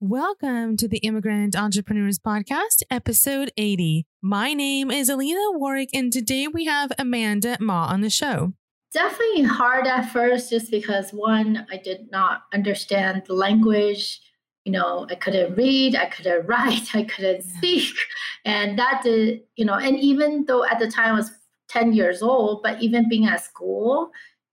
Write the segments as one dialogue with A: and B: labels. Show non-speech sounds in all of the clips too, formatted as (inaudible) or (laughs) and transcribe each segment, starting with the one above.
A: Welcome to the Immigrant Entrepreneurs Podcast, episode 80. My name is Alina Warwick, and today we have Amanda Ma on the show.
B: Definitely hard at first, just because one, I did not understand the language. You know, I couldn't read, I couldn't (laughs) write, I couldn't speak. And that did, you know, and even though at the time I was 10 years old, but even being at school,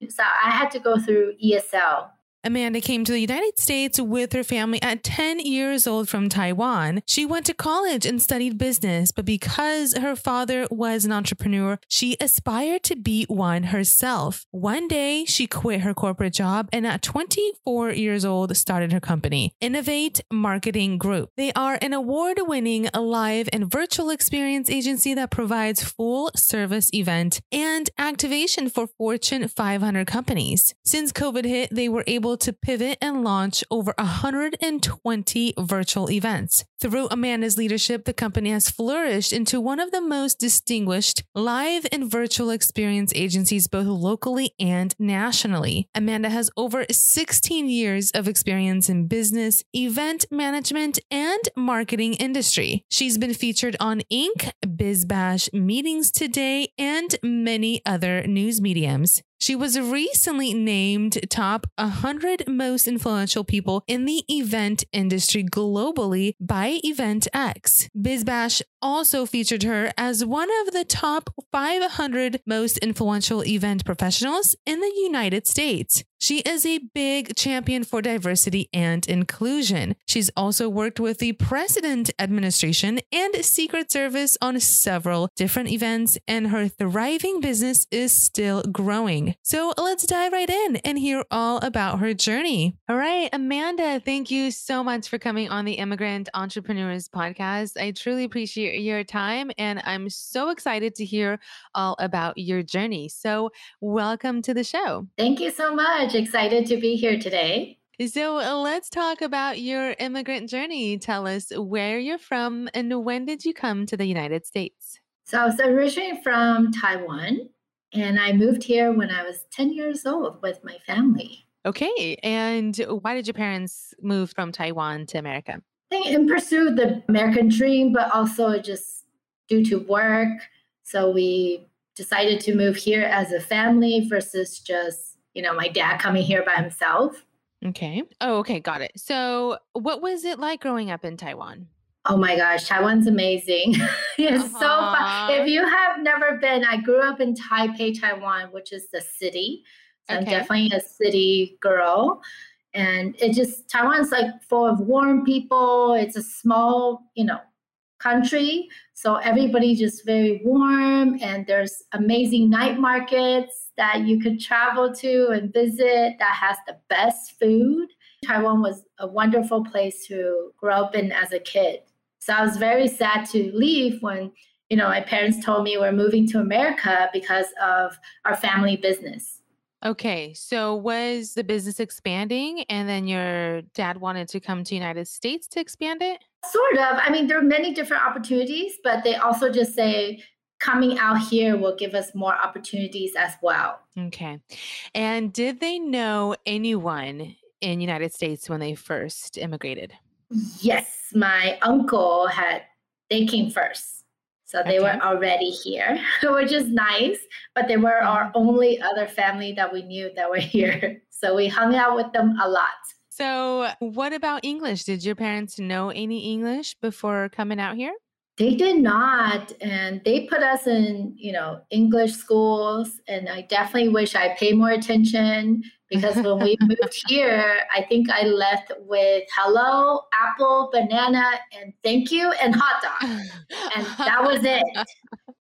B: so I had to go through ESL,
A: Amanda came to the United States with her family at 10 years old from Taiwan. She went to college and studied business, but because her father was an entrepreneur, she aspired to be one herself. One day, she quit her corporate job and at 24 years old started her company, Innovate Marketing Group. They are an award winning live and virtual experience agency that provides full service event and activation for Fortune 500 companies. Since COVID hit, they were able able to pivot and launch over 120 virtual events. Through Amanda's leadership, the company has flourished into one of the most distinguished live and virtual experience agencies, both locally and nationally. Amanda has over 16 years of experience in business, event management, and marketing industry. She's been featured on Inc., BizBash, Meetings Today, and many other news mediums. She was recently named top 100 most influential people in the event industry globally by EventX. BizBash also featured her as one of the top 500 most influential event professionals in the United States. She is a big champion for diversity and inclusion. She's also worked with the President Administration and Secret Service on several different events, and her thriving business is still growing. So let's dive right in and hear all about her journey. All right, Amanda, thank you so much for coming on the Immigrant Entrepreneurs podcast. I truly appreciate your time, and I'm so excited to hear all about your journey. So, welcome to the show.
B: Thank you so much much excited to be here today.
A: So uh, let's talk about your immigrant journey. Tell us where you're from and when did you come to the United States?
B: So I was originally from Taiwan and I moved here when I was 10 years old with my family.
A: Okay. And why did your parents move from Taiwan to America?
B: I think in pursuit of the American dream, but also just due to work. So we decided to move here as a family versus just you know, my dad coming here by himself.
A: Okay. Oh, okay. Got it. So, what was it like growing up in Taiwan?
B: Oh my gosh, Taiwan's amazing. (laughs) it's uh-huh. so fun. If you have never been, I grew up in Taipei, Taiwan, which is the city. So okay. I'm definitely a city girl. And it just, Taiwan's like full of warm people. It's a small, you know, country. So everybody just very warm and there's amazing night markets that you could travel to and visit that has the best food. Taiwan was a wonderful place to grow up in as a kid. So I was very sad to leave when, you know, my parents told me we're moving to America because of our family business.
A: Okay, so was the business expanding and then your dad wanted to come to United States to expand it?
B: Sort of. I mean, there are many different opportunities, but they also just say coming out here will give us more opportunities as well.
A: Okay. And did they know anyone in United States when they first immigrated?
B: Yes, my uncle had they came first. So they okay. were already here, (laughs) which is nice, but they were our mm-hmm. only other family that we knew that were (laughs) here. So we hung out with them a lot.
A: So, what about English? Did your parents know any English before coming out here?
B: They did not. And they put us in, you know, English schools. And I definitely wish I paid more attention (laughs) because when we moved here, I think I left with hello, apple, banana, and thank you, and hot dog. And that was it.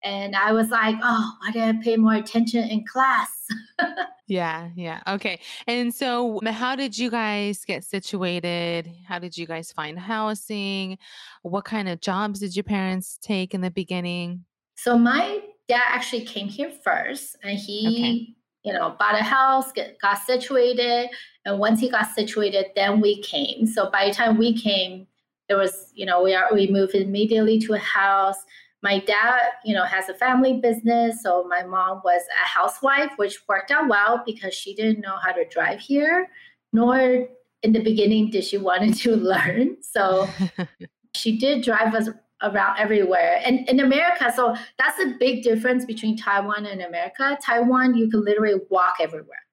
B: And I was like, oh, why did I pay more attention in class? (laughs)
A: yeah, yeah. Okay. And so, how did you guys get situated? How did you guys find housing? What kind of jobs did your parents take in the beginning?
B: So, my dad actually came here first, and he, okay. you know, bought a house, get, got situated. And once he got situated, then we came. So, by the time we came, there was, you know, we are we moved immediately to a house my dad, you know, has a family business, so my mom was a housewife, which worked out well because she didn't know how to drive here, nor in the beginning did she wanted (laughs) to learn. So (laughs) she did drive us around everywhere. And in America, so that's a big difference between Taiwan and America. Taiwan, you can literally walk everywhere.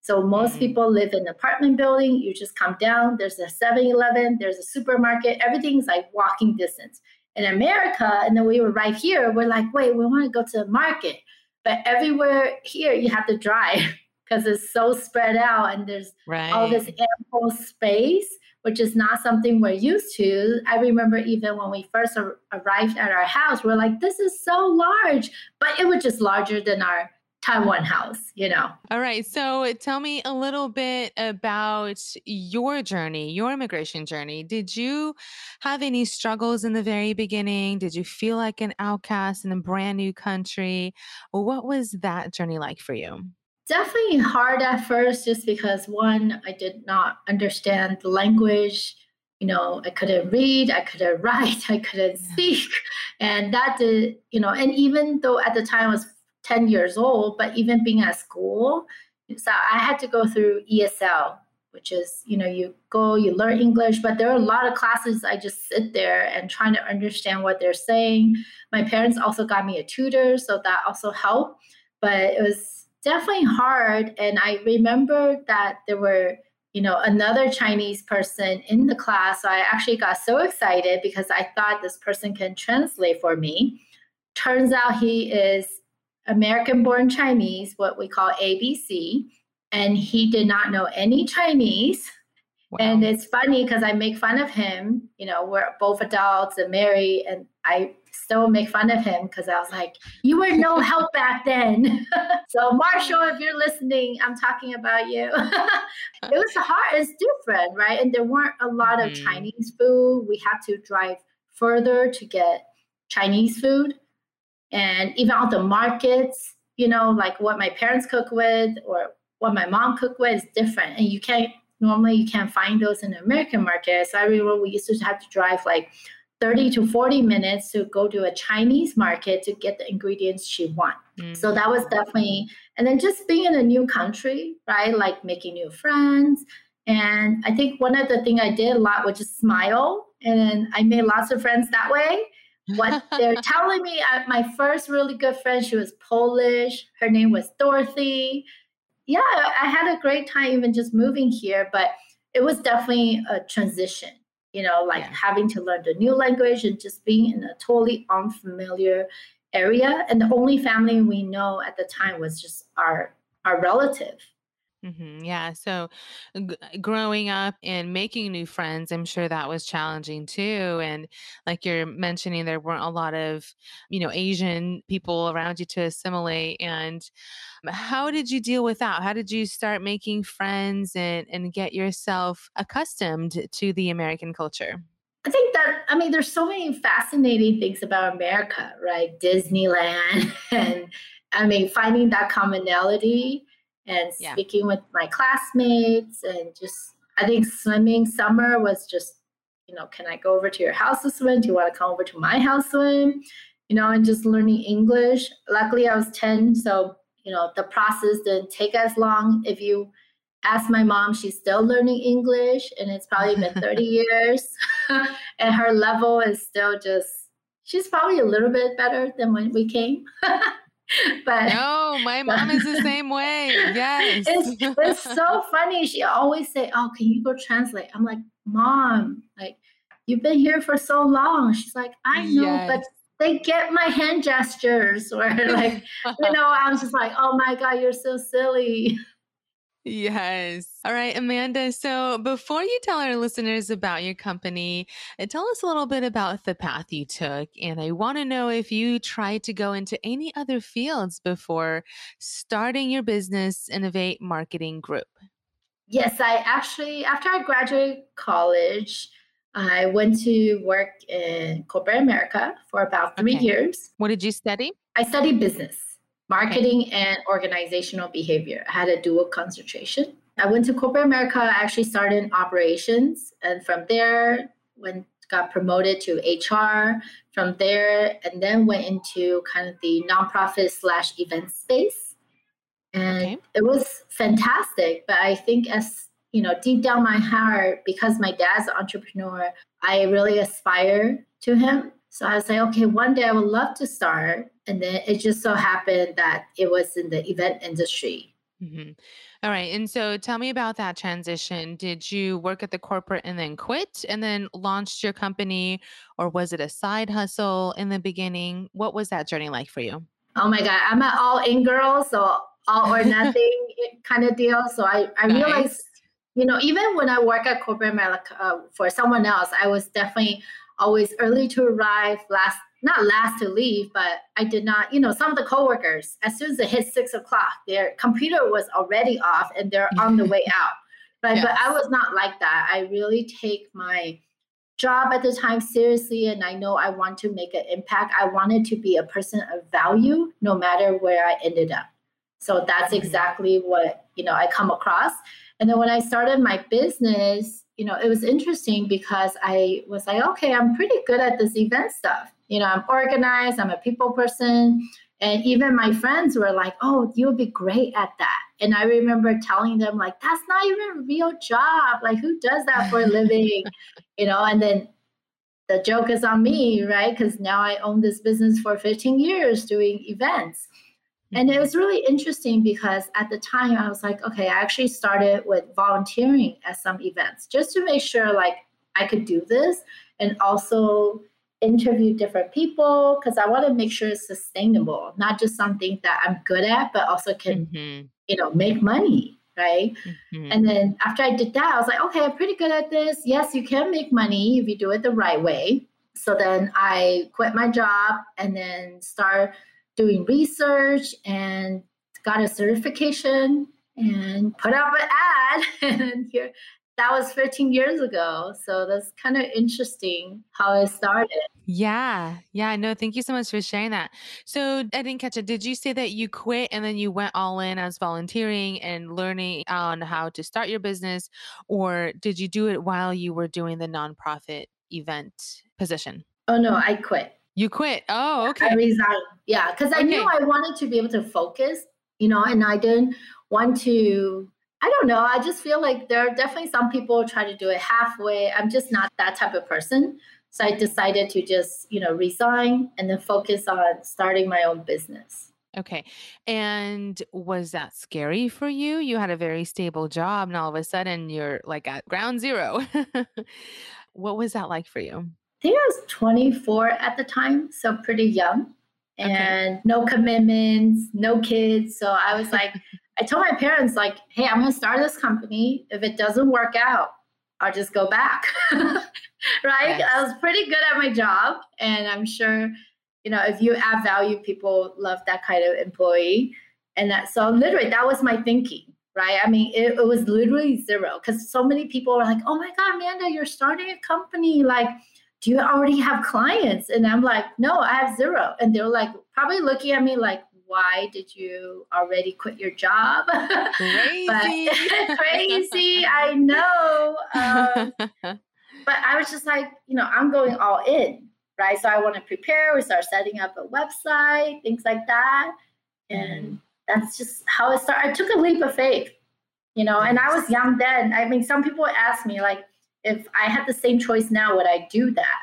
B: So most mm-hmm. people live in apartment building. You just come down, there's a 7-Eleven, there's a supermarket, everything's like walking distance. In America, and then we were right here, we're like, wait, we want to go to the market. But everywhere here, you have to drive (laughs) because it's so spread out and there's right. all this ample space which is not something we're used to. I remember even when we first ar- arrived at our house, we're like, this is so large, but it was just larger than our Taiwan house, you know.
A: All right. So tell me a little bit about your journey, your immigration journey. Did you have any struggles in the very beginning? Did you feel like an outcast in a brand new country? What was that journey like for you?
B: definitely hard at first just because one i did not understand the language you know i couldn't read i couldn't (laughs) write i couldn't speak and that did you know and even though at the time i was 10 years old but even being at school so i had to go through esl which is you know you go you learn english but there are a lot of classes i just sit there and trying to understand what they're saying my parents also got me a tutor so that also helped but it was definitely hard. And I remember that there were, you know, another Chinese person in the class. So I actually got so excited because I thought this person can translate for me. Turns out he is American born Chinese, what we call ABC, and he did not know any Chinese. Wow. And it's funny because I make fun of him. You know, we're both adults and married, and I still make fun of him because I was like, you were no help back then. (laughs) so Marshall, if you're listening, I'm talking about you. (laughs) it was hard, it's different, right? And there weren't a lot of mm-hmm. Chinese food. We had to drive further to get Chinese food. And even on the markets, you know, like what my parents cook with or what my mom cook with is different. And you can't normally you can't find those in the American market. So I remember we used to have to drive like 30 to 40 minutes to go to a Chinese market to get the ingredients she wants. Mm-hmm. So that was definitely, and then just being in a new country, right? Like making new friends. And I think one of the things I did a lot was just smile. And I made lots of friends that way. What they're (laughs) telling me, I, my first really good friend, she was Polish. Her name was Dorothy. Yeah, I had a great time even just moving here, but it was definitely a transition you know, like yeah. having to learn the new language and just being in a totally unfamiliar area. And the only family we know at the time was just our our relative.
A: Mm-hmm. Yeah. So g- growing up and making new friends, I'm sure that was challenging too. And like you're mentioning, there weren't a lot of, you know, Asian people around you to assimilate. And how did you deal with that? How did you start making friends and, and get yourself accustomed to the American culture?
B: I think that, I mean, there's so many fascinating things about America, right? Disneyland (laughs) and, I mean, finding that commonality and yeah. speaking with my classmates and just I think swimming summer was just you know can I go over to your house to swim? Do you want to come over to my house swim? You know, and just learning English. Luckily, I was ten, so you know the process didn't take as long. If you ask my mom, she's still learning English, and it's probably been (laughs) thirty years, (laughs) and her level is still just. She's probably a little bit better than when we came. (laughs) (laughs)
A: but no, my (laughs) mom is the same way. Yes.
B: It's, it's (laughs) so funny. She always say, Oh, can you go translate? I'm like, Mom, like you've been here for so long. She's like, I know, yes. but they get my hand gestures or like, you know, I'm just like, oh my God, you're so silly.
A: Yes. All right, Amanda. So before you tell our listeners about your company, uh, tell us a little bit about the path you took. And I want to know if you tried to go into any other fields before starting your business, Innovate Marketing Group.
B: Yes, I actually, after I graduated college, I went to work in corporate America for about three okay. years.
A: What did you study?
B: I studied business marketing okay. and organizational behavior. I had a dual concentration. I went to corporate America. I actually started in operations, and from there, went got promoted to HR. From there, and then went into kind of the nonprofit slash event space, and okay. it was fantastic. But I think as you know, deep down my heart, because my dad's an entrepreneur, I really aspire to him. So I was like, okay, one day I would love to start. And then it just so happened that it was in the event industry.
A: Mm-hmm. All right. And so tell me about that transition. Did you work at the corporate and then quit and then launched your company? Or was it a side hustle in the beginning? What was that journey like for you?
B: Oh my God. I'm an all in girl. So all or (laughs) nothing kind of deal. So I, I nice. realized, you know, even when I work at corporate America uh, for someone else, I was definitely always early to arrive, last not last to leave, but I did not, you know, some of the coworkers, as soon as it hit six o'clock, their computer was already off and they're on the (laughs) way out. But, yes. but I was not like that. I really take my job at the time seriously and I know I want to make an impact. I wanted to be a person of value no matter where I ended up. So that's mm-hmm. exactly what, you know, I come across. And then when I started my business, you know, it was interesting because I was like, okay, I'm pretty good at this event stuff. You know, I'm organized, I'm a people person. And even my friends were like, oh, you would be great at that. And I remember telling them, like, that's not even a real job. Like, who does that for a (laughs) living? you know, and then the joke is on me, right? Because now I own this business for 15 years doing events. And it was really interesting because at the time I was like, okay, I actually started with volunteering at some events just to make sure like I could do this and also interview different people because I want to make sure it's sustainable, not just something that I'm good at, but also can, mm-hmm. you know, make money. Right. Mm-hmm. And then after I did that, I was like, okay, I'm pretty good at this. Yes, you can make money if you do it the right way. So then I quit my job and then start doing research and got a certification and put up an ad. (laughs) And here that was 15 years ago. So that's kind of interesting how it started.
A: Yeah yeah no thank you so much for sharing that. So i didn't catch it. Did you say that you quit and then you went all in as volunteering and learning on how to start your business? Or did you do it while you were doing the nonprofit event position?
B: Oh no i quit
A: you quit. Oh, okay.
B: I resigned. Yeah, because I okay. knew I wanted to be able to focus, you know, and I didn't want to. I don't know. I just feel like there are definitely some people try to do it halfway. I'm just not that type of person. So I decided to just, you know, resign and then focus on starting my own business.
A: Okay. And was that scary for you? You had a very stable job and all of a sudden you're like at ground zero. (laughs) what was that like for you?
B: Think I was 24 at the time, so pretty young, and okay. no commitments, no kids. So I was like, (laughs) I told my parents, like, hey, I'm going to start this company. If it doesn't work out, I'll just go back. (laughs) right? Yes. I was pretty good at my job. And I'm sure, you know, if you add value, people love that kind of employee. And that, so literally, that was my thinking right? I mean, it, it was literally zero because so many people were like, oh my God, Amanda, you're starting a company. Like, do you already have clients? And I'm like, no, I have zero. And they're like, probably looking at me like, why did you already quit your job? (laughs)
A: Crazy. (laughs)
B: crazy, I (laughs) know. Um, but I was just like, you know, I'm going all in, right? So I want to prepare. We start setting up a website, things like that. And mm. that's just how it started. I took a leap of faith, you know, and I was young then. I mean, some people ask me, like, if I had the same choice now, would I do that?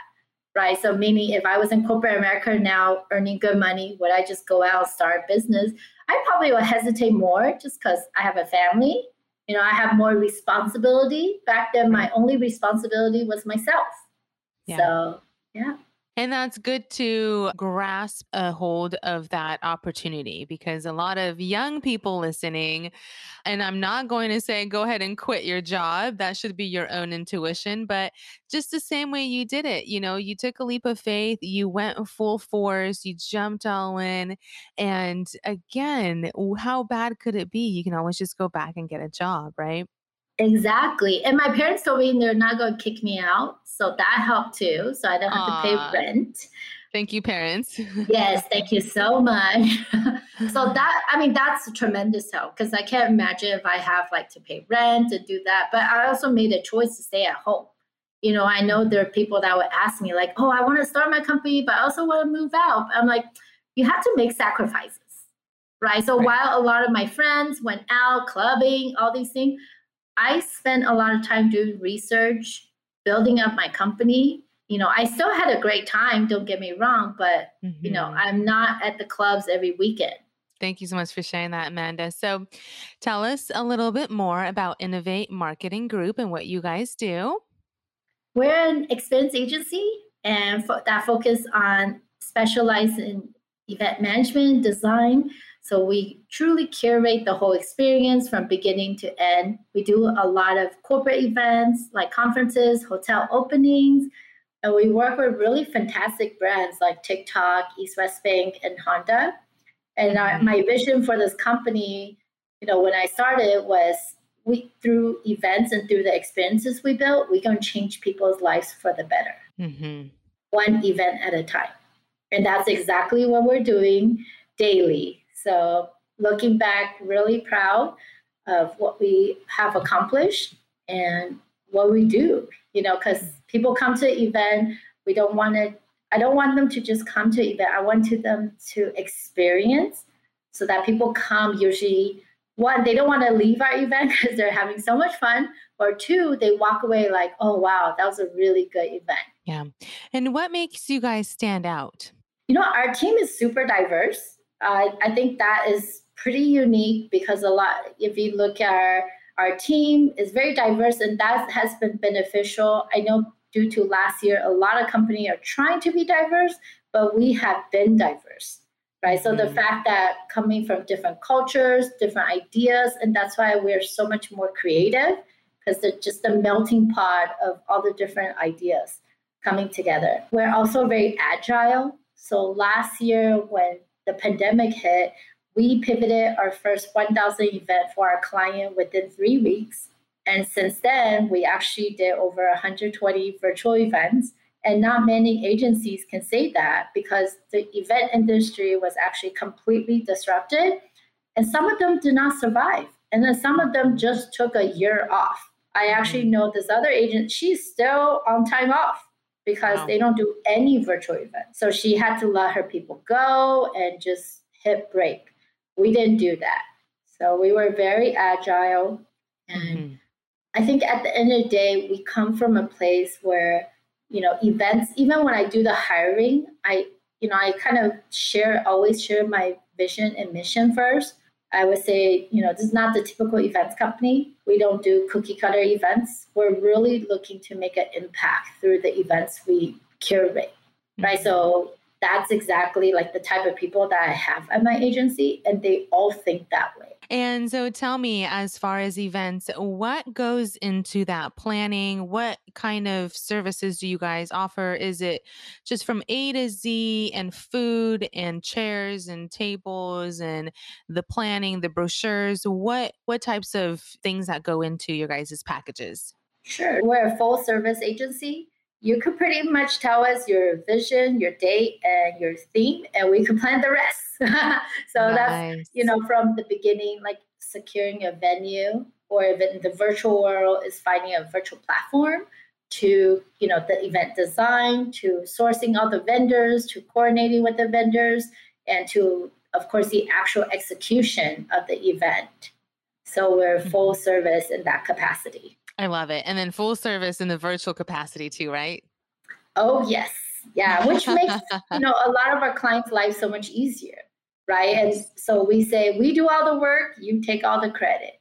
B: Right. So meaning if I was in corporate America now earning good money, would I just go out and start a business? I probably would hesitate more just because I have a family. You know, I have more responsibility. Back then my only responsibility was myself. Yeah. So yeah.
A: And that's good to grasp a hold of that opportunity because a lot of young people listening, and I'm not going to say go ahead and quit your job. That should be your own intuition. But just the same way you did it, you know, you took a leap of faith, you went full force, you jumped all in. And again, how bad could it be? You can always just go back and get a job, right?
B: Exactly. And my parents told me they're not going to kick me out. So that helped too. So I don't have Aww. to pay rent.
A: Thank you, parents. (laughs)
B: yes, thank you so much. (laughs) so that I mean that's a tremendous help because I can't imagine if I have like to pay rent to do that. But I also made a choice to stay at home. You know, I know there are people that would ask me like, "Oh, I want to start my company, but I also want to move out." I'm like, you have to make sacrifices, right? So right. while a lot of my friends went out clubbing, all these things, I spent a lot of time doing research, building up my company. You know, I still had a great time, don't get me wrong, but mm-hmm. you know, mm-hmm. I'm not at the clubs every weekend.
A: Thank you so much for sharing that, Amanda. So, tell us a little bit more about Innovate Marketing Group and what you guys do.
B: We're an experience agency and fo- that focus on specialize in event management, design. So we truly curate the whole experience from beginning to end. We do a lot of corporate events like conferences, hotel openings, and we work with really fantastic brands like TikTok, East West Bank, and Honda. And our, my vision for this company, you know, when I started was we through events and through the experiences we built, we can change people's lives for the better. Mm-hmm. One event at a time. And that's exactly what we're doing daily. So looking back, really proud of what we have accomplished and what we do, you know, because people come to event, we don't want to I don't want them to just come to event. I want to them to experience so that people come usually one, they don't want to leave our event (laughs) because they're having so much fun. Or two, they walk away like, oh wow, that was a really good event.
A: Yeah. And what makes you guys stand out?
B: You know, our team is super diverse. Uh, I think that is pretty unique because a lot, if you look at our, our team, is very diverse and that has been beneficial. I know due to last year, a lot of companies are trying to be diverse, but we have been diverse, right? So the mm-hmm. fact that coming from different cultures, different ideas, and that's why we're so much more creative because they're just a melting pot of all the different ideas coming together. We're also very agile. So last year, when the pandemic hit, we pivoted our first 1,000 event for our client within three weeks and since then, we actually did over 120 virtual events. And not many agencies can say that because the event industry was actually completely disrupted. And some of them did not survive. And then some of them just took a year off. I actually mm-hmm. know this other agent, she's still on time off because wow. they don't do any virtual events. So she had to let her people go and just hit break. We didn't do that. So we were very agile and mm-hmm. I think at the end of the day, we come from a place where, you know, events, even when I do the hiring, I, you know, I kind of share, always share my vision and mission first. I would say, you know, this is not the typical events company. We don't do cookie cutter events. We're really looking to make an impact through the events we curate, right? Mm-hmm. So that's exactly like the type of people that I have at my agency, and they all think that way.
A: And so tell me, as far as events, what goes into that planning? What kind of services do you guys offer? Is it just from A to Z and food and chairs and tables and the planning, the brochures? What what types of things that go into your guys' packages?
B: Sure. We're a full service agency you could pretty much tell us your vision, your date, and your theme, and we can plan the rest. (laughs) so nice. that's you know from the beginning, like securing a venue, or even the virtual world is finding a virtual platform to you know the event design, to sourcing all the vendors, to coordinating with the vendors, and to of course the actual execution of the event. So we're full mm-hmm. service in that capacity.
A: I love it. And then full service in the virtual capacity too, right?
B: Oh, yes. Yeah, (laughs) which makes, you know, a lot of our clients' lives so much easier, right? And so we say, we do all the work, you take all the credit.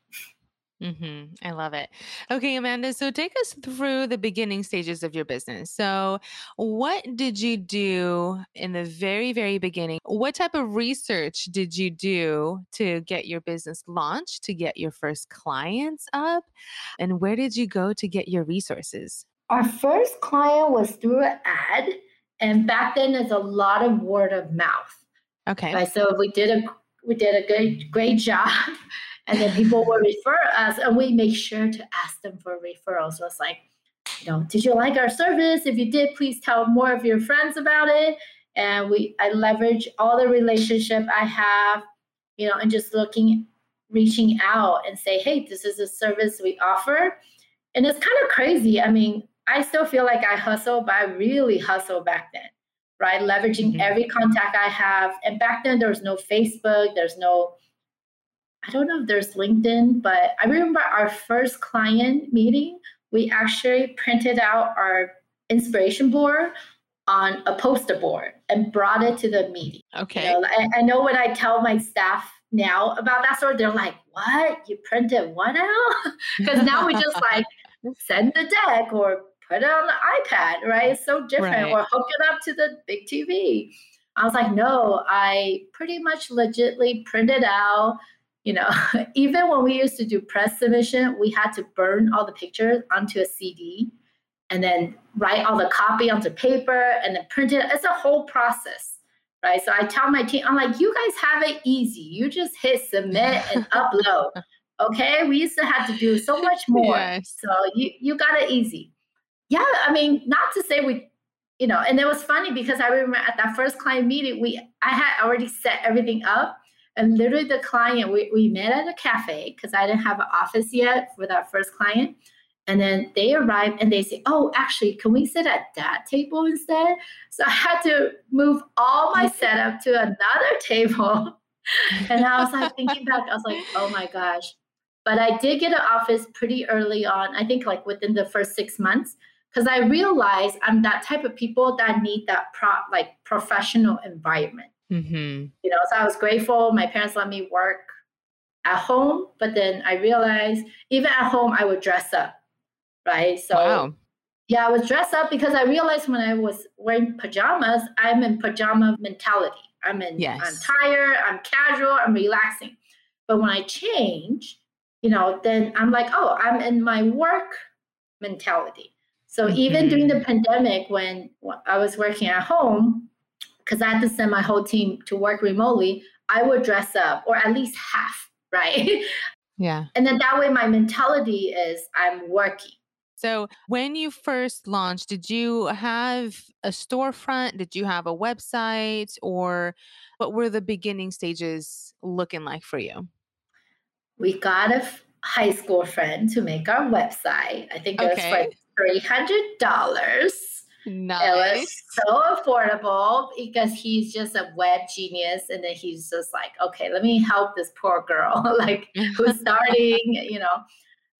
A: Mm-hmm. I love it. Okay, Amanda. So take us through the beginning stages of your business. So, what did you do in the very, very beginning? What type of research did you do to get your business launched, to get your first clients up? And where did you go to get your resources?
B: Our first client was through an ad. And back then, there's a lot of word of mouth.
A: Okay.
B: Right? So we did a we did a good great (laughs) job and then people will refer us and we make sure to ask them for referrals. So it's like you know did you like our service? If you did please tell more of your friends about it. And we i leverage all the relationship i have you know and just looking reaching out and say hey this is a service we offer. And it's kind of crazy. I mean i still feel like i hustle but i really hustle back then right? Leveraging mm-hmm. every contact i have. And back then there was no facebook there's no I don't know if there's LinkedIn, but I remember our first client meeting, we actually printed out our inspiration board on a poster board and brought it to the meeting.
A: Okay. You
B: know, I, I, know when I tell my staff now about that story, they're like, what? You printed what out? (laughs) Because now we just like (laughs) send the deck or put it on the iPad, right? It's so different. Right. Or hook it up to the big TV. I was like, no, I pretty much legitly printed out. You know, (laughs) even when we used to do press submission, we had to burn all the pictures onto a CD and then write all the copy onto paper and then print it. It's a whole process, right? So I tell my team, I'm like, you guys have it easy. You just hit submit and (laughs) upload. Okay, we used to have to do so much more. Yes. So you you got it easy. Yeah, I mean, not to say we, you know, and it was funny because I remember at that first client meeting, we I had already set everything up. And literally the client, we, we met at a cafe because I didn't have an office yet for that first client. And then they arrive and they say, Oh, actually, can we sit at that table instead? So I had to move all my (laughs) setup to another table. (laughs) and I was like thinking back, I was like, oh my gosh, but I did get an office pretty early on, I think like within the first six months, because I realized I'm that type of people that need that pro like professional environment. Mm-hmm. You know, so I was grateful. My parents let me work at home, but then I realized even at home I would dress up, right? So wow. yeah, I was dressed up because I realized when I was wearing pajamas, I'm in pajama mentality. I'm in yes. I'm tired, I'm casual, I'm relaxing. But when I change, you know, then I'm like, oh, I'm in my work mentality. So mm-hmm. even during the pandemic, when I was working at home, because I had to send my whole team to work remotely, I would dress up, or at least half, (laughs) right?
A: Yeah.
B: And then that way, my mentality is I'm working.
A: So, when you first launched, did you have a storefront? Did you have a website? Or what were the beginning stages looking like for you?
B: we got a f- high school friend to make our website. I think it okay. was hundred dollars.
A: Nice. It was
B: so affordable because he's just a web genius, and then he's just like, okay, let me help this poor girl, (laughs) like who's starting, (laughs) you know.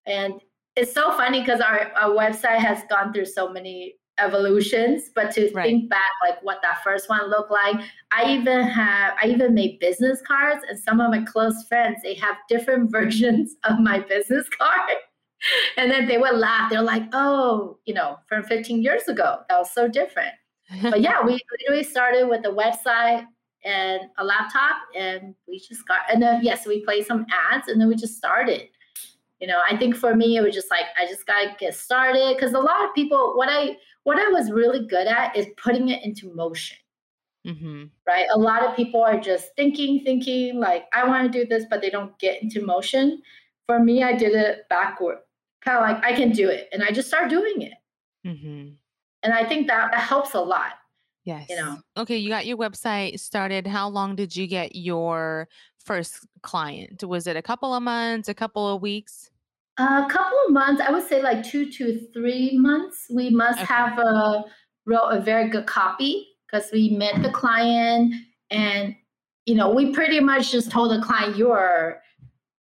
B: And it's so funny because our, our website has gone through so many evolutions but to right. think back like what that first one looked like i even have i even made business cards and some of my close friends they have different (laughs) versions of my business card (laughs) and then they would laugh they're like oh you know from 15 years ago that was so different but yeah we (laughs) literally started with a website and a laptop and we just got and then yes we played some ads and then we just started you know i think for me it was just like i just got to get started because a lot of people what i what I was really good at is putting it into motion. Mm-hmm. Right. A lot of people are just thinking, thinking, like, I want to do this, but they don't get into motion. For me, I did it backward, kind of like, I can do it. And I just start doing it. Mm-hmm. And I think that, that helps a lot.
A: Yes.
B: You know.
A: Okay, you got your website started. How long did you get your first client? Was it a couple of months, a couple of weeks?
B: A couple of months, I would say like two to three months. We must okay. have a wrote a very good copy because we met the client and you know we pretty much just told the client your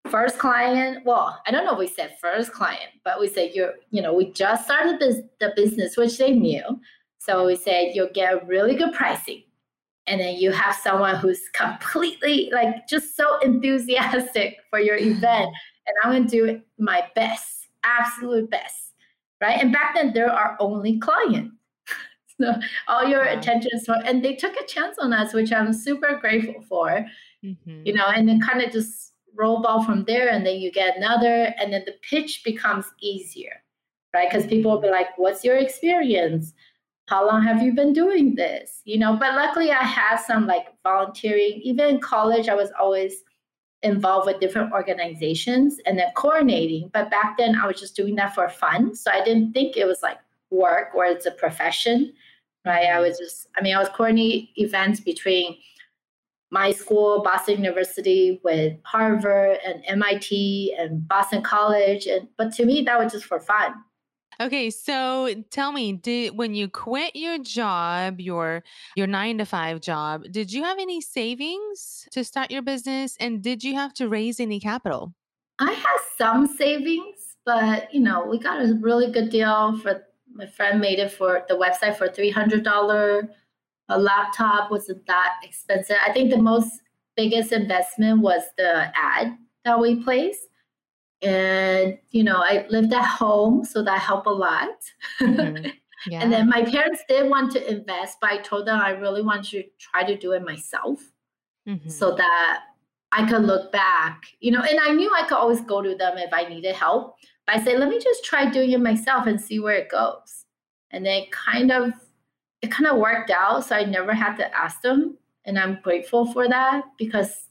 B: first client well i don't know if we said first client but we said you're you know we just started this, the business which they knew so we said you'll get really good pricing and then you have someone who's completely like just so enthusiastic for your event and I'm going to do my best, absolute best, right? And back then, they're our only client. (laughs) so all your wow. attention is for, and they took a chance on us, which I'm super grateful for, mm-hmm. you know, and then kind of just roll ball from there, and then you get another, and then the pitch becomes easier, right? Because people will be like, "What's your experience?" how long have you been doing this you know but luckily i have some like volunteering even in college i was always involved with different organizations and then coordinating. But back then, I was just doing that for fun. So I didn't think it was like work or it's a profession, right? I mm-hmm. was just, I mean, I was coordinating events between my school, Boston University, with Harvard and MIT and Boston College. And but to me, that was just for fun.
A: Okay, so tell me, did when you quit your job, your your 9 to 5 job, did you have any savings to start your business and did you have to raise any capital?
B: I had some savings, but you know, we got a really good deal for my friend made it for the website for $300. A laptop wasn't that expensive. I think the most biggest investment was the ad that we placed and you know i lived at home so that helped a lot mm-hmm. (laughs) yeah. and then my parents did want to invest but i told them i really want to try to do it myself mm-hmm. so that i could look back you know and i knew i could always go to them if i needed help but i said let me just try doing it myself and see where it goes and then kind of it kind of worked out so i never had to ask them and i'm grateful for that because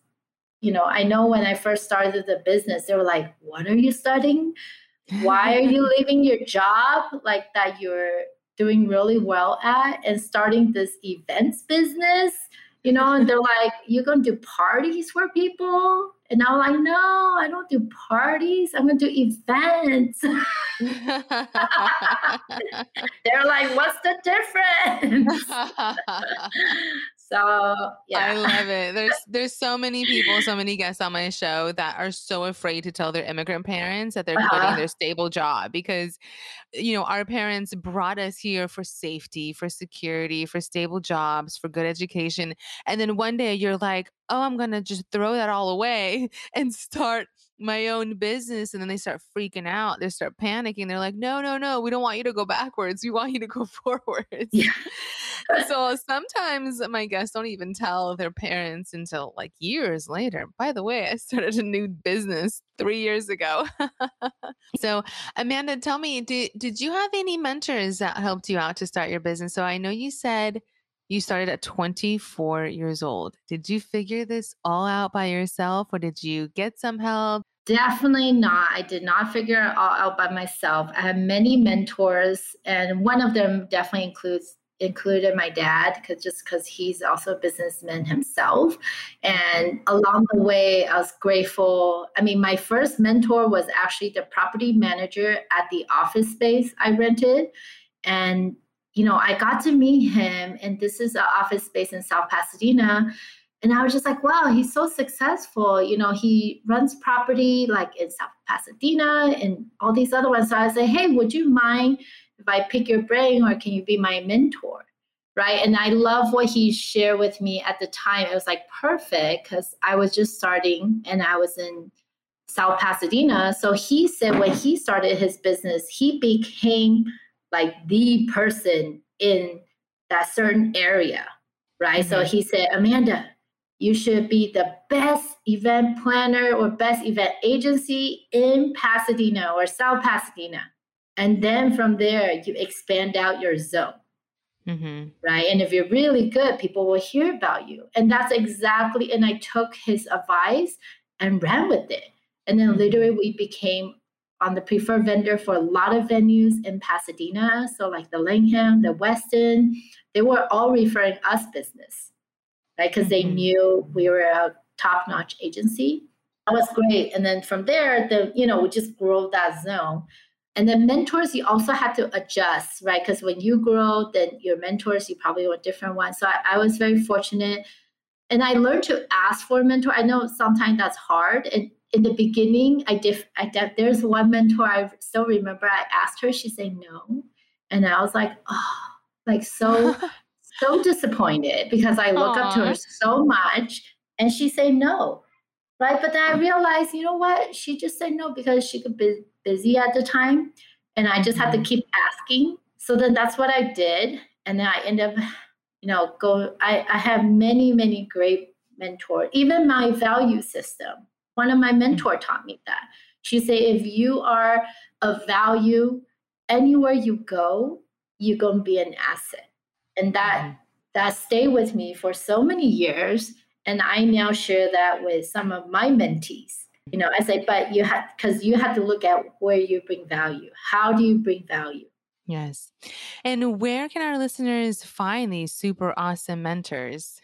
B: you know, I know when I first started the business, they were like, What are you studying? Why are you (laughs) leaving your job like that you're doing really well at and starting this events business? You know, and they're like, You're gonna do parties for people? And I'm like, No, I don't do parties. I'm gonna do events. (laughs) (laughs) they're like, What's the difference? (laughs) So yeah. I
A: love it. There's (laughs) there's so many people, so many guests on my show that are so afraid to tell their immigrant parents that they're uh-huh. quitting their stable job because you know, our parents brought us here for safety, for security, for stable jobs, for good education. And then one day you're like, "Oh, I'm going to just throw that all away (laughs) and start my own business and then they start freaking out they start panicking they're like no no no we don't want you to go backwards we want you to go (laughs) forwards yeah. So sometimes my guests don't even tell their parents until like years later by the way i started a new business three years ago (laughs) so amanda tell me did, did you have any mentors that helped you out to start your business so i know you said you started at 24 years old. Did you figure this all out by yourself or did you get some help?
B: Definitely not. I did not figure it all out by myself. I have many mentors, and one of them definitely includes included my dad because just because he's also a businessman himself and along the way i was grateful i mean my first mentor was actually the property manager at the office space i rented and you know, I got to meet him, and this is an office space in South Pasadena. And I was just like, wow, he's so successful. You know, he runs property like in South Pasadena and all these other ones. So I said, hey, would you mind if I pick your brain or can you be my mentor? Right. And I love what he shared with me at the time. It was like perfect because I was just starting and I was in South Pasadena. So he said when he started his business, he became like the person in that certain area, right? Mm-hmm. So he said, Amanda, you should be the best event planner or best event agency in Pasadena or South Pasadena. And then from there, you expand out your zone. Mm-hmm. Right. And if you're really good, people will hear about you. And that's exactly, and I took his advice and ran with it. And then mm-hmm. literally we became on the preferred vendor for a lot of venues in Pasadena. So, like the Langham, the Westin, they were all referring us business, right? Because they mm-hmm. knew we were a top notch agency. That was great. And then from there, the you know, we just grow that zone. And then mentors, you also have to adjust, right? Because when you grow, then your mentors, you probably want different ones. So I, I was very fortunate. And I learned to ask for a mentor. I know sometimes that's hard. And in the beginning, I did. I did. There's one mentor I still remember. I asked her. She said no, and I was like, oh, like so, (laughs) so disappointed because I look Aww. up to her so much, and she said no, right? But then I realized, you know what? She just said no because she could be busy at the time, and I just had to mm-hmm. keep asking. So then that's what I did, and then I end up, you know, go. I I have many many great mentors. Even my value system one of my mentor taught me that. She said, if you are of value anywhere you go, you're gonna be an asset. And that mm-hmm. that stayed with me for so many years. And I now share that with some of my mentees. You know, I say, but you have because you have to look at where you bring value. How do you bring value?
A: Yes. And where can our listeners find these super awesome mentors?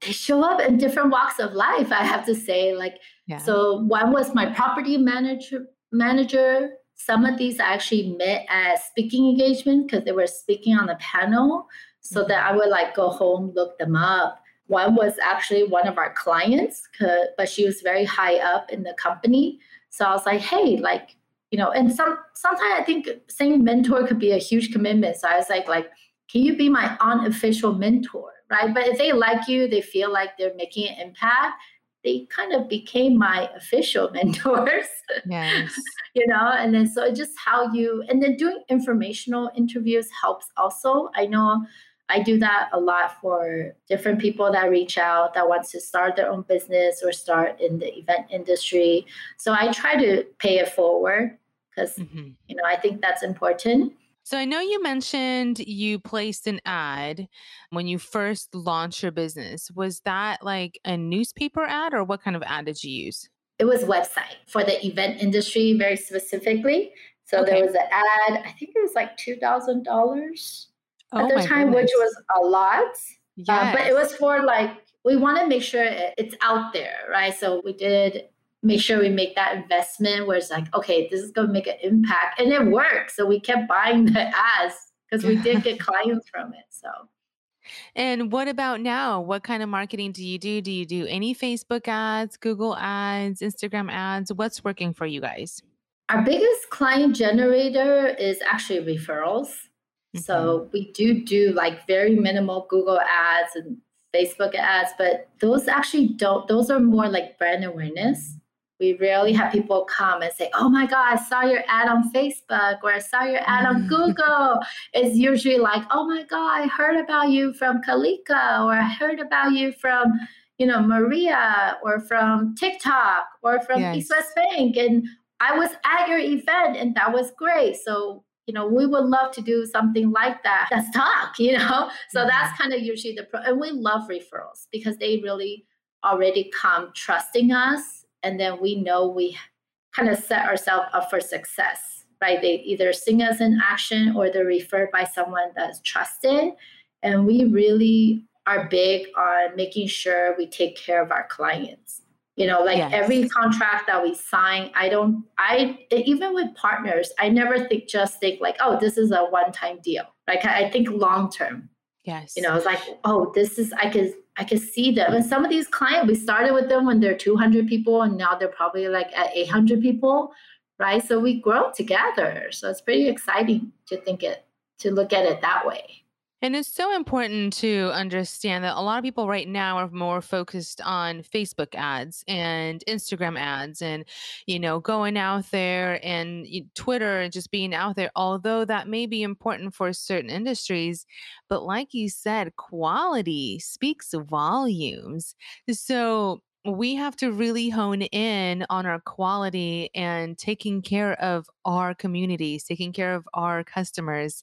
B: they show up in different walks of life i have to say like yeah. so one was my property manager manager Some of these I actually met at speaking engagement because they were speaking on the panel. So mm-hmm. that I would like go home, look them up. One was actually one of our clients, but she was very high up in the company. So I was like, hey, like, you know, and some sometimes I think saying mentor could be a huge commitment. So I was like, like, can you be my unofficial mentor? Right. But if they like you, they feel like they're making an impact, they kind of became my official (laughs) mentors. Yes. (laughs) you know, and then so just how you and then doing informational interviews helps also. I know I do that a lot for different people that reach out that wants to start their own business or start in the event industry. So I try to pay it forward because mm-hmm. you know I think that's important.
A: So I know you mentioned you placed an ad when you first launched your business. Was that like a newspaper ad or what kind of ad did you use?
B: It was website for the event industry very specifically. So okay. there was an ad, I think it was like $2,000 at oh the time, goodness. which was a lot. Yes. Uh, but it was for like, we want to make sure it's out there, right? So we did make sure we make that investment where it's like, okay, this is going to make an impact. And it worked. So we kept buying the ads because we did get (laughs) clients from it. So.
A: And what about now? What kind of marketing do you do? Do you do any Facebook ads, Google ads, Instagram ads? What's working for you guys?
B: Our biggest client generator is actually referrals. Mm-hmm. So we do do like very minimal Google ads and Facebook ads, but those actually don't, those are more like brand awareness we rarely have people come and say, Oh my God, I saw your ad on Facebook or I saw your ad on Google. It's usually like, Oh my God, I heard about you from Kalika or I heard about you from, you know, Maria or from TikTok or from yes. East West Bank. And I was at your event and that was great. So, you know, we would love to do something like that. Let's talk, you know? (laughs) So mm-hmm. that's kind of usually the pro. And we love referrals because they really already come trusting us and then we know we kind of set ourselves up for success right they either sing us in action or they're referred by someone that's trusted and we really are big on making sure we take care of our clients you know like yes. every contract that we sign i don't i even with partners i never think just think like oh this is a one time deal like i think long term
A: yes
B: you know it's like oh this is i could I can see them. And some of these clients, we started with them when they're 200 people, and now they're probably like at 800 people, right? So we grow together. So it's pretty exciting to think it, to look at it that way.
A: And it's so important to understand that a lot of people right now are more focused on Facebook ads and Instagram ads and, you know, going out there and Twitter and just being out there, although that may be important for certain industries. But like you said, quality speaks volumes. So we have to really hone in on our quality and taking care of our communities, taking care of our customers,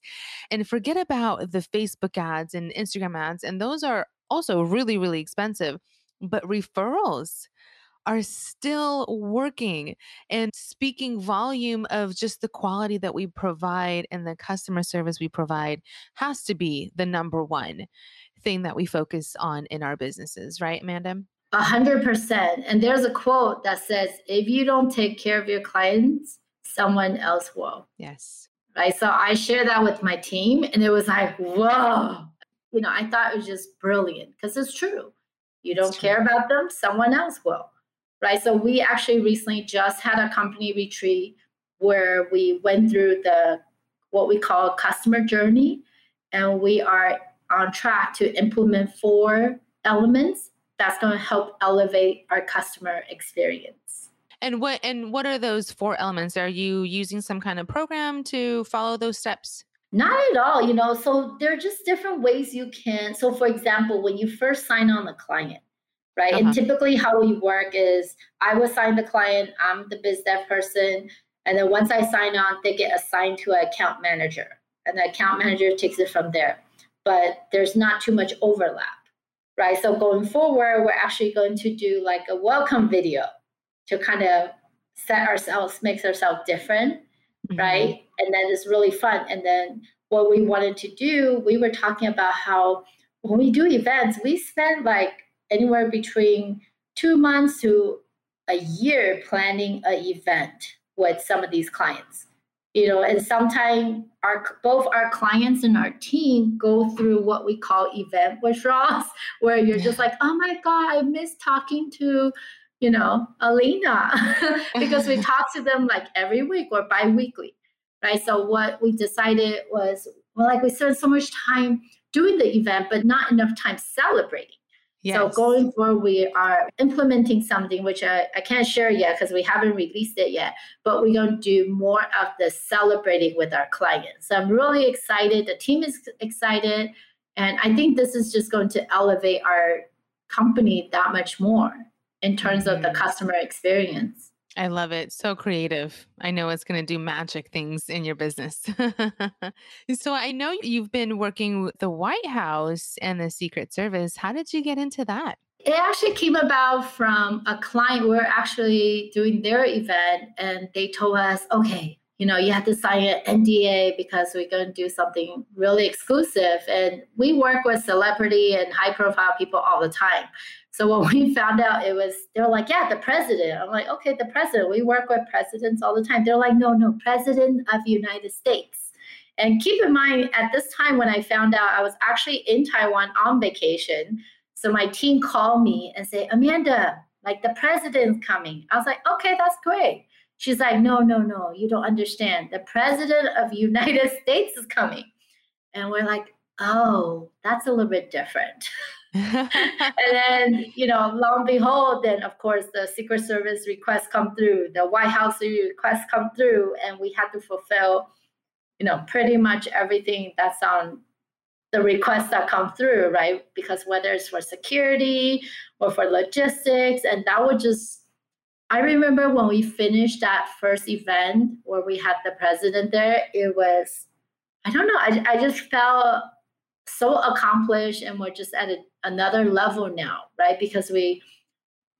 A: and forget about the Facebook ads and Instagram ads. And those are also really, really expensive. But referrals are still working and speaking volume of just the quality that we provide and the customer service we provide has to be the number one thing that we focus on in our businesses, right, Amanda?
B: A hundred percent. And there's a quote that says, if you don't take care of your clients, someone else will.
A: Yes.
B: Right. So I share that with my team and it was like, whoa. You know, I thought it was just brilliant because it's true. You don't care about them, someone else will. Right. So we actually recently just had a company retreat where we went through the what we call customer journey and we are on track to implement four elements that's going to help elevate our customer experience.
A: And what and what are those four elements? Are you using some kind of program to follow those steps?
B: Not at all, you know. So there are just different ways you can. So for example, when you first sign on the client, right? Uh-huh. And typically how we work is I will sign the client, I'm the biz dev person, and then once I sign on, they get assigned to an account manager. And the account manager takes it from there. But there's not too much overlap right? So going forward, we're actually going to do like a welcome video to kind of set ourselves, makes ourselves different, mm-hmm. right? And then it's really fun. And then what we wanted to do, we were talking about how when we do events, we spend like anywhere between two months to a year planning an event with some of these clients. You know, and sometimes our both our clients and our team go through what we call event withdrawals, (laughs) where you're just like, oh my God, I miss talking to, you know, Alina (laughs) because we talk to them like every week or bi-weekly. Right. So what we decided was well, like we spent so much time doing the event, but not enough time celebrating. Yes. So going forward, we are implementing something which I, I can't share yet because we haven't released it yet, but we're going to do more of the celebrating with our clients. So I'm really excited. The team is excited. And I think this is just going to elevate our company that much more in terms of the mm-hmm. customer experience.
A: I love it. So creative. I know it's going to do magic things in your business. (laughs) so I know you've been working with the White House and the Secret Service. How did you get into that?
B: It actually came about from a client. We are actually doing their event, and they told us, okay, you know, you have to sign an NDA because we're going to do something really exclusive. And we work with celebrity and high profile people all the time. So when we (laughs) found out it was, they were like, yeah, the president. I'm like, okay, the president. We work with presidents all the time. They're like, no, no, president of the United States. And keep in mind, at this time when I found out, I was actually in Taiwan on vacation. So my team called me and say, Amanda, like the president's coming. I was like, okay, that's great. She's like, no, no, no, you don't understand. The president of (laughs) United States is coming. And we're like, oh, that's a little bit different. (laughs) and then, you know, lo and behold, then of course the Secret Service requests come through, the White House requests come through, and we had to fulfill, you know, pretty much everything that's on the requests that come through, right? Because whether it's for security or for logistics, and that would just I remember when we finished that first event where we had the president there, it was, I don't know, I, I just felt so accomplished and we're just at a, another level now, right? Because we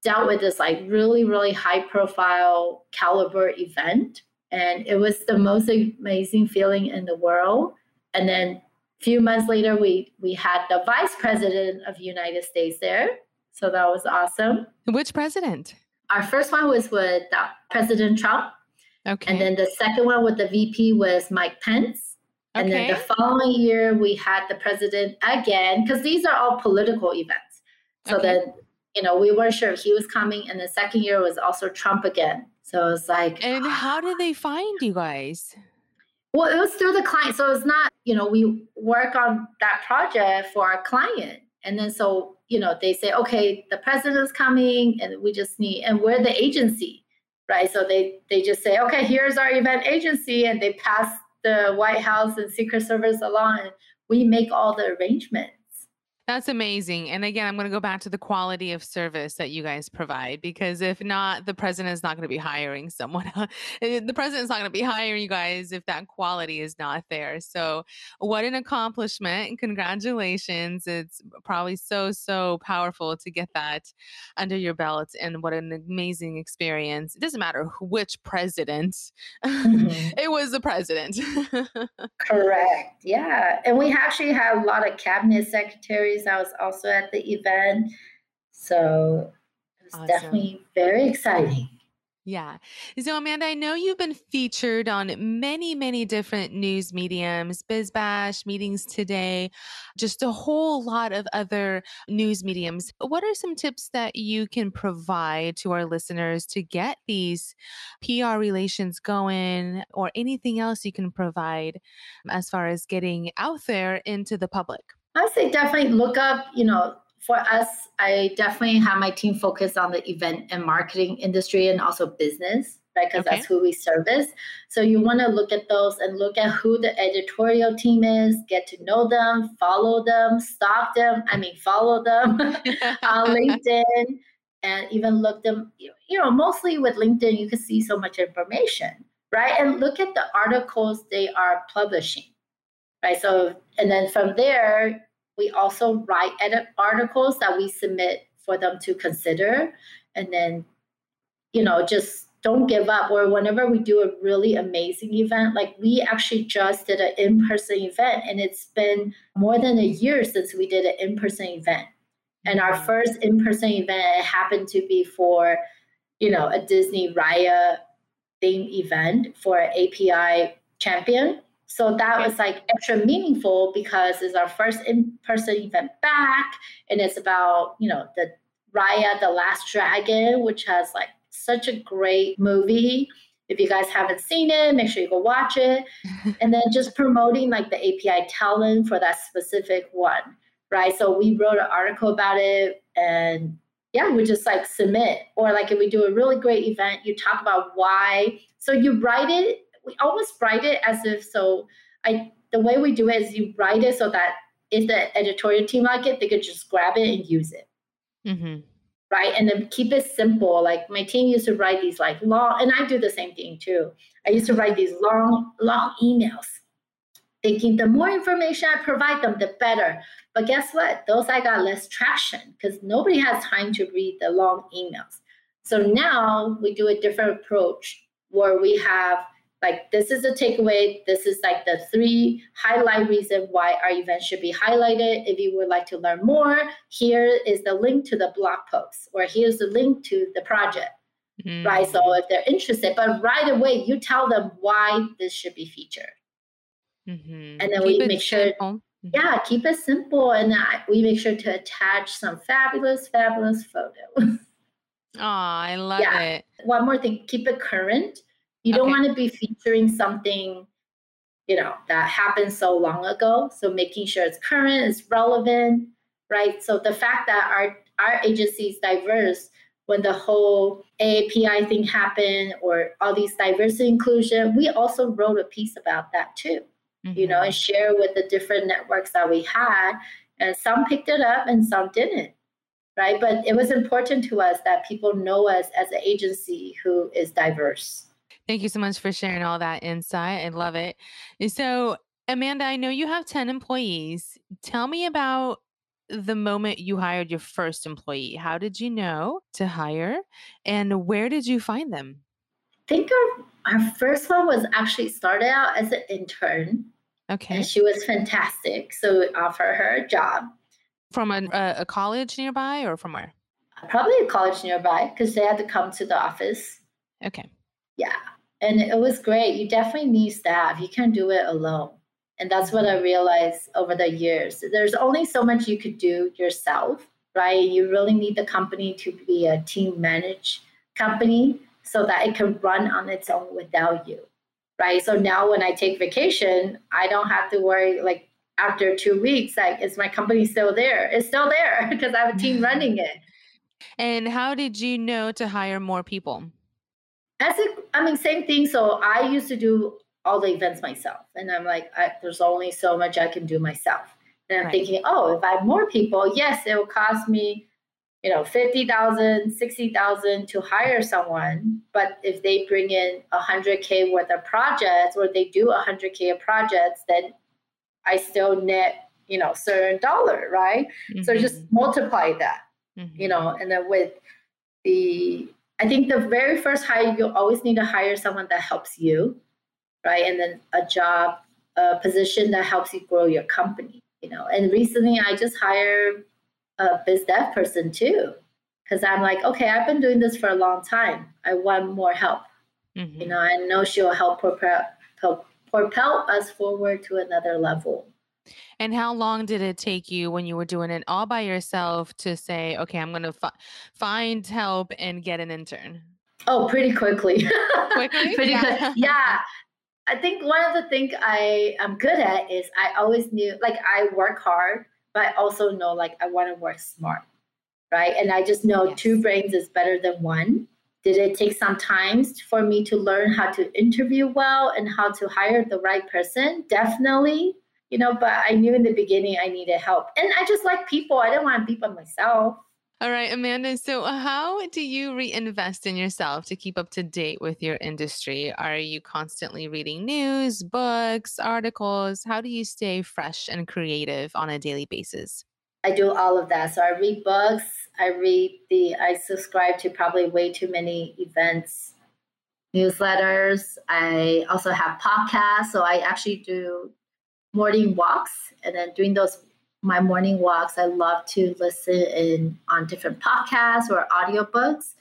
B: dealt with this like really, really high profile caliber event. And it was the most amazing feeling in the world. And then a few months later, we we had the vice president of the United States there. So that was awesome.
A: Which president?
B: Our first one was with uh, President Trump. Okay. And then the second one with the VP was Mike Pence. Okay. And then the following year, we had the president again, because these are all political events. So okay. then, you know, we weren't sure if he was coming. And the second year was also Trump again. So it's like.
A: And ah. how did they find you guys?
B: Well, it was through the client. So it's not, you know, we work on that project for our client. And then so you know, they say, okay, the president's coming and we just need, and we're the agency, right? So they, they just say, okay, here's our event agency. And they pass the White House and Secret Service along and we make all the arrangements.
A: That's amazing. And again, I'm going to go back to the quality of service that you guys provide because if not, the president is not going to be hiring someone. Eh, the president is not going to be hiring you guys if that quality is not there. So, what an accomplishment. Congratulations. It's probably so, so powerful to get that under your belt. And what an amazing experience. It doesn't matter which president, mm-hmm. (laughs) it was the president. (laughs)
B: Correct. Yeah. And we actually have a lot of cabinet secretaries I was also at the event. So it was awesome. definitely very exciting.
A: Yeah. So, Amanda, I know you've been featured on many, many different news mediums, BizBash, Meetings Today, just a whole lot of other news mediums. What are some tips that you can provide to our listeners to get these PR relations going or anything else you can provide as far as getting out there into the public?
B: I would say definitely look up, you know, for us, I definitely have my team focused on the event and marketing industry and also business, right? Because okay. that's who we service. So you want to look at those and look at who the editorial team is, get to know them, follow them, stalk them. I mean, follow them (laughs) on LinkedIn and even look them, you know, mostly with LinkedIn, you can see so much information, right? And look at the articles they are publishing right? So, and then from there, we also write edit articles that we submit for them to consider. And then, you know, just don't give up. Or whenever we do a really amazing event, like we actually just did an in person event, and it's been more than a year since we did an in person event. And our mm-hmm. first in person event happened to be for, you know, a Disney Raya theme event for API champion. So that was like extra meaningful because it's our first in-person event back, and it's about you know the Raya the Last Dragon, which has like such a great movie. If you guys haven't seen it, make sure you go watch it. (laughs) and then just promoting like the API talent for that specific one, right? So we wrote an article about it and yeah, we just like submit. Or like if we do a really great event, you talk about why. So you write it, we almost write it as if so I the way we do it is you write it so that if the editorial team like it, they could just grab it and use it. Mm-hmm right? And then keep it simple. Like my team used to write these like long, and I do the same thing too. I used to write these long, long emails, thinking the more information I provide them, the better. But guess what? Those I got less traction because nobody has time to read the long emails. So now we do a different approach where we have like this is a takeaway this is like the three highlight reason why our event should be highlighted if you would like to learn more here is the link to the blog post or here's the link to the project mm-hmm. right so if they're interested but right away you tell them why this should be featured mm-hmm. and then keep we make sure mm-hmm. yeah keep it simple and I, we make sure to attach some fabulous fabulous photos
A: oh i love yeah. it
B: one more thing keep it current you don't want to be featuring something, you know, that happened so long ago. So making sure it's current, it's relevant, right? So the fact that our our agency is diverse when the whole AAPI thing happened or all these diversity inclusion, we also wrote a piece about that too. Mm-hmm. You know, and mm-hmm. share with the different networks that we had. And some picked it up and some didn't right? But it was important to us that people know us as an agency who is diverse.
A: Thank you so much for sharing all that insight. I love it. so, Amanda, I know you have 10 employees. Tell me about the moment you hired your first employee. How did you know to hire and where did you find them?
B: I think our, our first one was actually started out as an intern. Okay. And she was fantastic. So we offered her a job.
A: From a, uh, a college nearby or from where?
B: Probably a college nearby because they had to come to the office.
A: Okay.
B: Yeah. And it was great. You definitely need staff. You can't do it alone. And that's what I realized over the years. There's only so much you could do yourself, right? You really need the company to be a team managed company so that it can run on its own without you, right? So now when I take vacation, I don't have to worry like after two weeks, like is my company still there? It's still there (laughs) because I have a team (laughs) running it.
A: And how did you know to hire more people?
B: As a, I mean, same thing. So I used to do all the events myself, and I'm like, I, there's only so much I can do myself. And I'm right. thinking, oh, if I have more people, yes, it will cost me, you know, 50,000, 60,000 to hire someone. But if they bring in 100K worth of projects or they do 100K of projects, then I still net, you know, certain dollar, right? Mm-hmm. So just multiply that, mm-hmm. you know, and then with the I think the very first hire, you always need to hire someone that helps you, right? And then a job, a position that helps you grow your company, you know. And recently I just hired a biz dev person too, because I'm like, okay, I've been doing this for a long time. I want more help. Mm-hmm. You know, I know she'll help propel, propel us forward to another level.
A: And how long did it take you when you were doing it all by yourself to say, okay, I'm going to fi- find help and get an intern?
B: Oh, pretty quickly. (laughs) Quickly? pretty yeah. Quick. (laughs) Yeah. I think one of the things I am good at is I always knew, like, I work hard, but I also know, like, I want to work smart, right? And I just know yes. two brains is better than one. Did it take some time for me to learn how to interview well and how to hire the right person? Definitely you know, but I knew in the beginning I needed help. And I just like people. I didn't want to be by myself.
A: All right, Amanda. So, how do you reinvest in yourself to keep up to date with your industry? Are you constantly reading news, books, articles? How do you stay fresh and creative on a daily basis?
B: I do all of that. So, I read books. I read the, I subscribe to probably way too many events, newsletters. I also have podcasts. So, I actually do morning walks and then during those my morning walks i love to listen in on different podcasts or audiobooks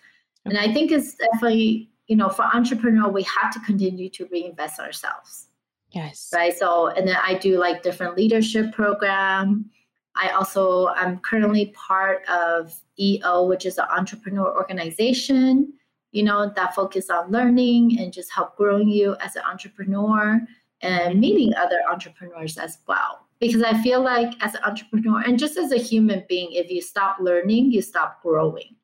B: and i think it's definitely you know for entrepreneur we have to continue to reinvest ourselves
A: Yes.
B: Right. So, and then I do like different leadership program. I also, I'm currently part of EO, which is an entrepreneur organization, you know, that focus on learning and just help growing you as an entrepreneur and meeting other entrepreneurs as well. Because I feel like as an entrepreneur and just as a human being, if you stop learning, you stop growing.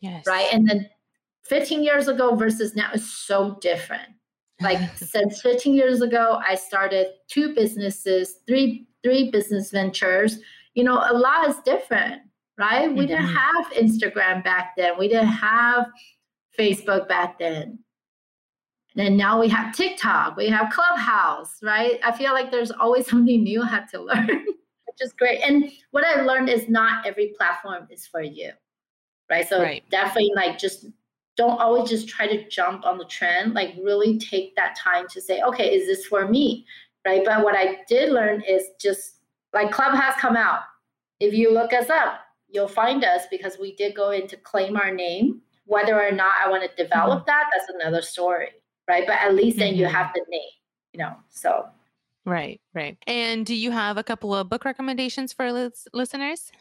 A: Yes.
B: Right. And then 15 years ago versus now is so different. Like (laughs) since 15 years ago, I started two businesses, three three business ventures. You know, a lot is different, right? Mm-hmm. We didn't mm-hmm. have Instagram back then. We didn't have Facebook back then. And now we have TikTok, we have Clubhouse, right? I feel like there's always (laughs) something new I have to learn, which is great. And what I learned is not every platform is for you, right? So right. definitely like just don't always just try to jump on the trend, like really take that time to say, okay, is this for me, right? But what I did learn is just like Clubhouse come out. If you look us up, you'll find us because we did go in to claim our name. Whether or not I want to develop mm-hmm. that, that's another story right? But at least then mm-hmm. you have the name, you know. So
A: right, right. And do you have a couple of book recommendations for lis- listeners?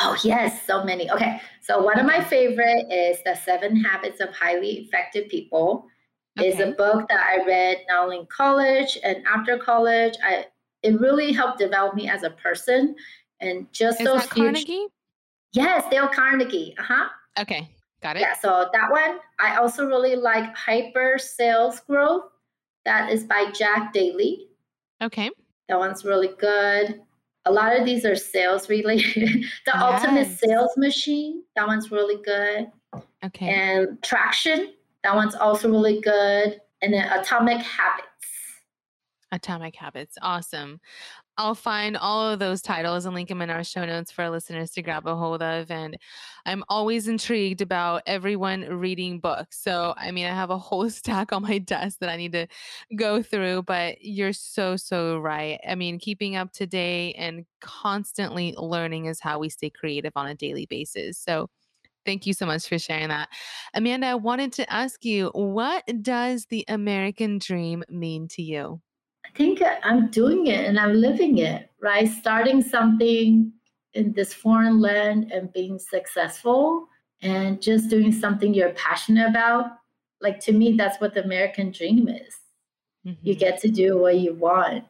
B: Oh yes, so many. Okay, so one of my favorite is the Seven Habits of Highly Effective People. Okay. Is a book that I read not only in college and after college. I it really helped develop me as a person and just
A: is
B: those
A: that Carnegie.
B: Yes, Dale Carnegie. Uh huh.
A: Okay, Got it.
B: Yeah, so that one. I also really like Hyper Sales Growth. That is by Jack Daly.
A: Okay.
B: That one's really good. A lot of these are sales related. (laughs) the yes. Ultimate Sales Machine. That one's really good.
A: Okay.
B: And Traction. That one's also really good. And then Atomic Habits.
A: Atomic Habits. Awesome. I'll find all of those titles and link them in our show notes for our listeners to grab a hold of. And I'm always intrigued about everyone reading books. So, I mean, I have a whole (laughs) stack on my desk that I need to go through, but you're so, so right. I mean, keeping up to date and constantly learning is how we stay creative on a daily basis. So, Thank you so much for sharing that. Amanda, I wanted to ask you, what does the American dream mean to you?
B: I think I'm doing it and I'm living it, right? Starting something in this foreign land and being successful and just doing something you're passionate about. Like to me, that's what the American dream is. Mm-hmm. You get to do what you want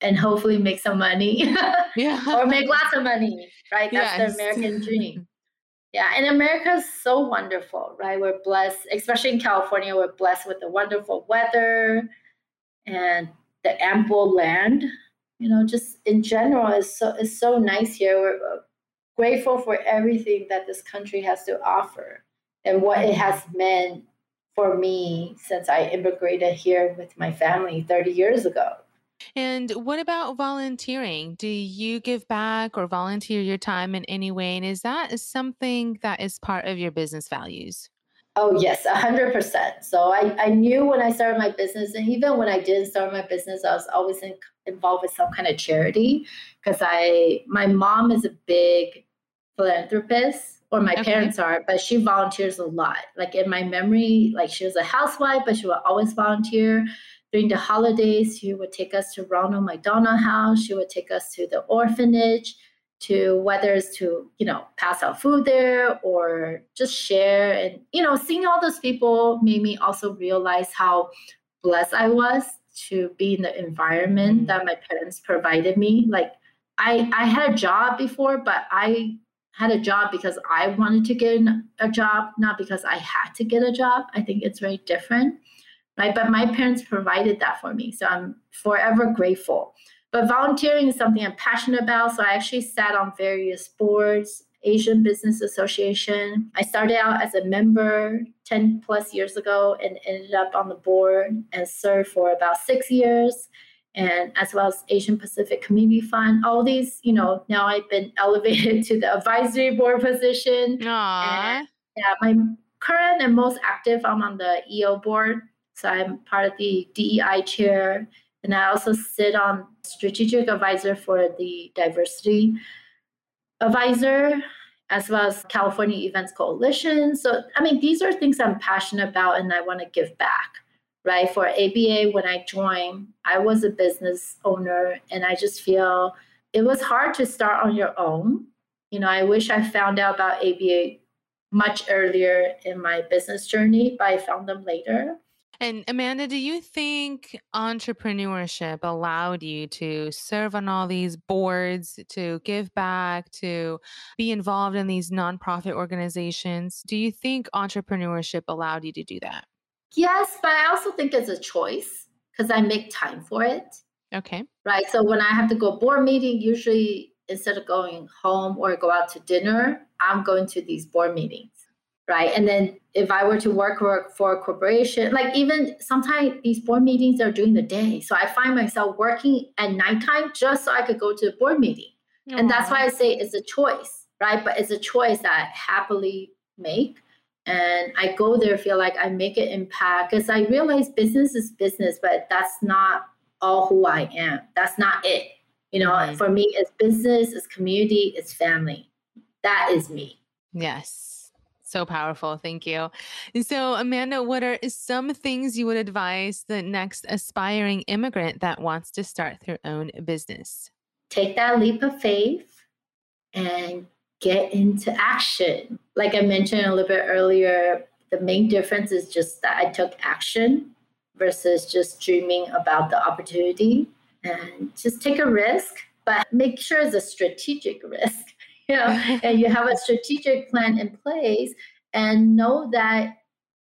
B: and hopefully make some money (laughs) yeah. or make lots of money, right? That's yes. the American dream. (laughs) Yeah, and America is so wonderful, right? We're blessed, especially in California, we're blessed with the wonderful weather and the ample land. You know, just in general, it's so it's so nice here. We're uh, grateful for everything that this country has to offer and what it has meant for me since I immigrated here with my family 30 years ago.
A: And what about volunteering? Do you give back or volunteer your time in any way? And is that something that is part of your business values?
B: Oh, yes, 100%. So I, I knew when I started my business, and even when I didn't start my business, I was always in, involved with some kind of charity because I, my mom is a big philanthropist, or my okay. parents are, but she volunteers a lot. Like in my memory, like she was a housewife, but she would always volunteer. During the holidays, she would take us to Ronald McDonald House. She would take us to the orphanage to whether it's to you know pass out food there or just share. And you know seeing all those people made me also realize how blessed i was to be in the environment mm-hmm. that my parents provided me. Like i i had a job before but i had a job because i wanted to get a job not because i had to get a job. I think it's very different. Right? But my parents provided that for me. So i'm forever grateful but volunteering is something I'm passionate about. So I actually sat on various boards, Asian Business Association. I started out as a member 10 plus years ago and ended up on the board and served for about six years. And as well as Asian Pacific Community Fund, all these, you know, now I've been (laughs) elevated to the advisory board position.
A: Aww.
B: And, yeah, my current and most active, I'm on the EO board. So I'm part of the DEI chair and I also sit on strategic advisor for the diversity advisor, as well as California Events Coalition. So, I mean, these are things I'm passionate about and I want to give back. right? For ABA, when I joined, I was a business owner, and I just feel it was hard to start on your own. You know, I wish I found out about ABA much earlier in my business journey, but I found them later.
A: And Amanda, do you think entrepreneurship allowed you to serve on all these boards, to give back, to be involved in these nonprofit organizations? Do you think entrepreneurship allowed you to do that?
B: Yes, but I also think it's a choice because I make time for it.
A: Okay.
B: Right. So when I have to go board meeting, usually instead of going home or go out to dinner, I'm going to these board meetings. Right. And then if I were to work, work for a corporation, like even sometimes these board meetings are during the day. So I find myself working at nighttime just so I could go to the board meeting. Aww. And that's why I say it's a choice, right? But it's a choice that I happily make and I go there, feel like I make an impact because I realize business is business, but that's not all who I am. That's not it. You know, mm-hmm. for me, it's business, it's community, it's family. That is me.
A: Yes. So powerful. Thank you. And so, Amanda, what are some things you would advise the next aspiring immigrant that wants to start their own business?
B: Take that leap of faith and get into action. Like I mentioned a little bit earlier, the main difference is just that I took action versus just dreaming about the opportunity and just take a risk, but make sure it's a strategic (laughs) risk, know, (laughs) and you have a strategic plan in place and know that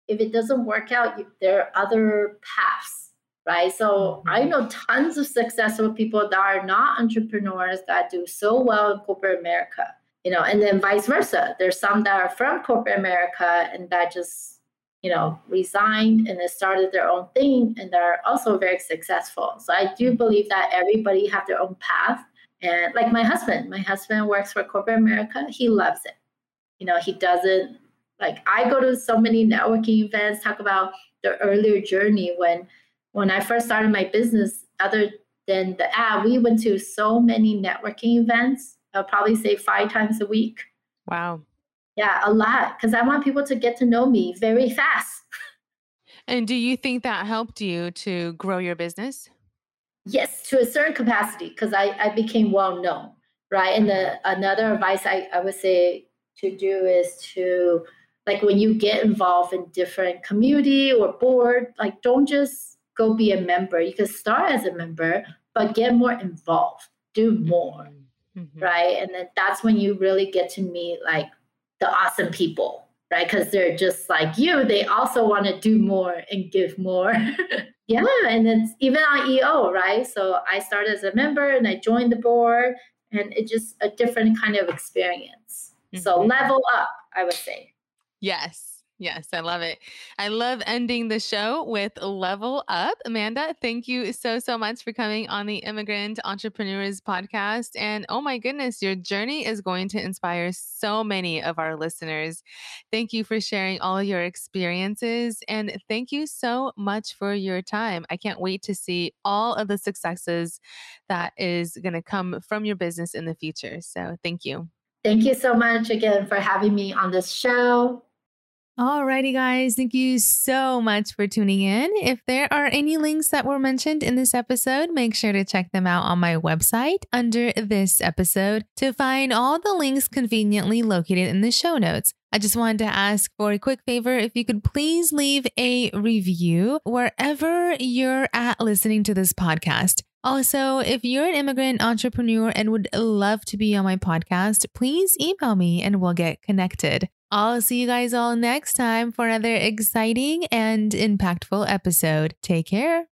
B: if it doesn't work out, there are other paths, right? So I mm-hmm. know tons of successful people that are not entrepreneurs that do so well in corporate America you know, and then vice versa. There's some that are from corporate America and that just, you know, resigned and then started their own thing and they're also very successful. So I do believe that everybody have their own path. And like my husband, my husband works for corporate America. He loves it. You know, he doesn't like I go to so many networking events, talk about the earlier journey when when I first started my business, other than the app, we went to so many networking events I'll probably say five times a week.
A: Wow.
B: Yeah, a lot because I want people to get to know me very (laughs) fast.
A: And do you think that helped you to grow your business?
B: Yes, to a certain capacity because I, I became well known, right? And the mm-hmm. another advice I, I would say to do is to like when you get involved in different community or board, like don't just go be a member. You can start as a member, but get more involved, do more. Mm-hmm mm-hmm. right? And then that's when you really get to meet like the awesome people, right? Because they're just like you, they also want to do more and give more. (laughs) yeah, and it's even on EO, right? So I started as a member and I joined the board, and it's just a different kind of experience. Mm-hmm. So level up, I would say.
A: Yes. Yes, I love it. I love ending the show with level up. Amanda, thank you so, so much for coming on the Immigrant Entrepreneurs podcast. And oh my goodness, your journey is going to inspire so many of our listeners. Thank you for sharing all your experiences. And thank you so much for your time. I can't wait to see all of the successes that is going to come from your business in the future. So thank you.
B: Thank you so much again for having me on this show.
A: Alrighty, guys, thank you so much for tuning in. If there are any links that were mentioned in this episode, make sure to check them out on my website under this episode to find all the links conveniently located in the show notes. I just wanted to ask for a quick favor if you could please leave a review wherever you're at listening to this podcast. Also, if you're an immigrant entrepreneur and would love to be on my podcast, please email me and we'll get connected. I'll see you guys all next time for another exciting and impactful episode. Take care.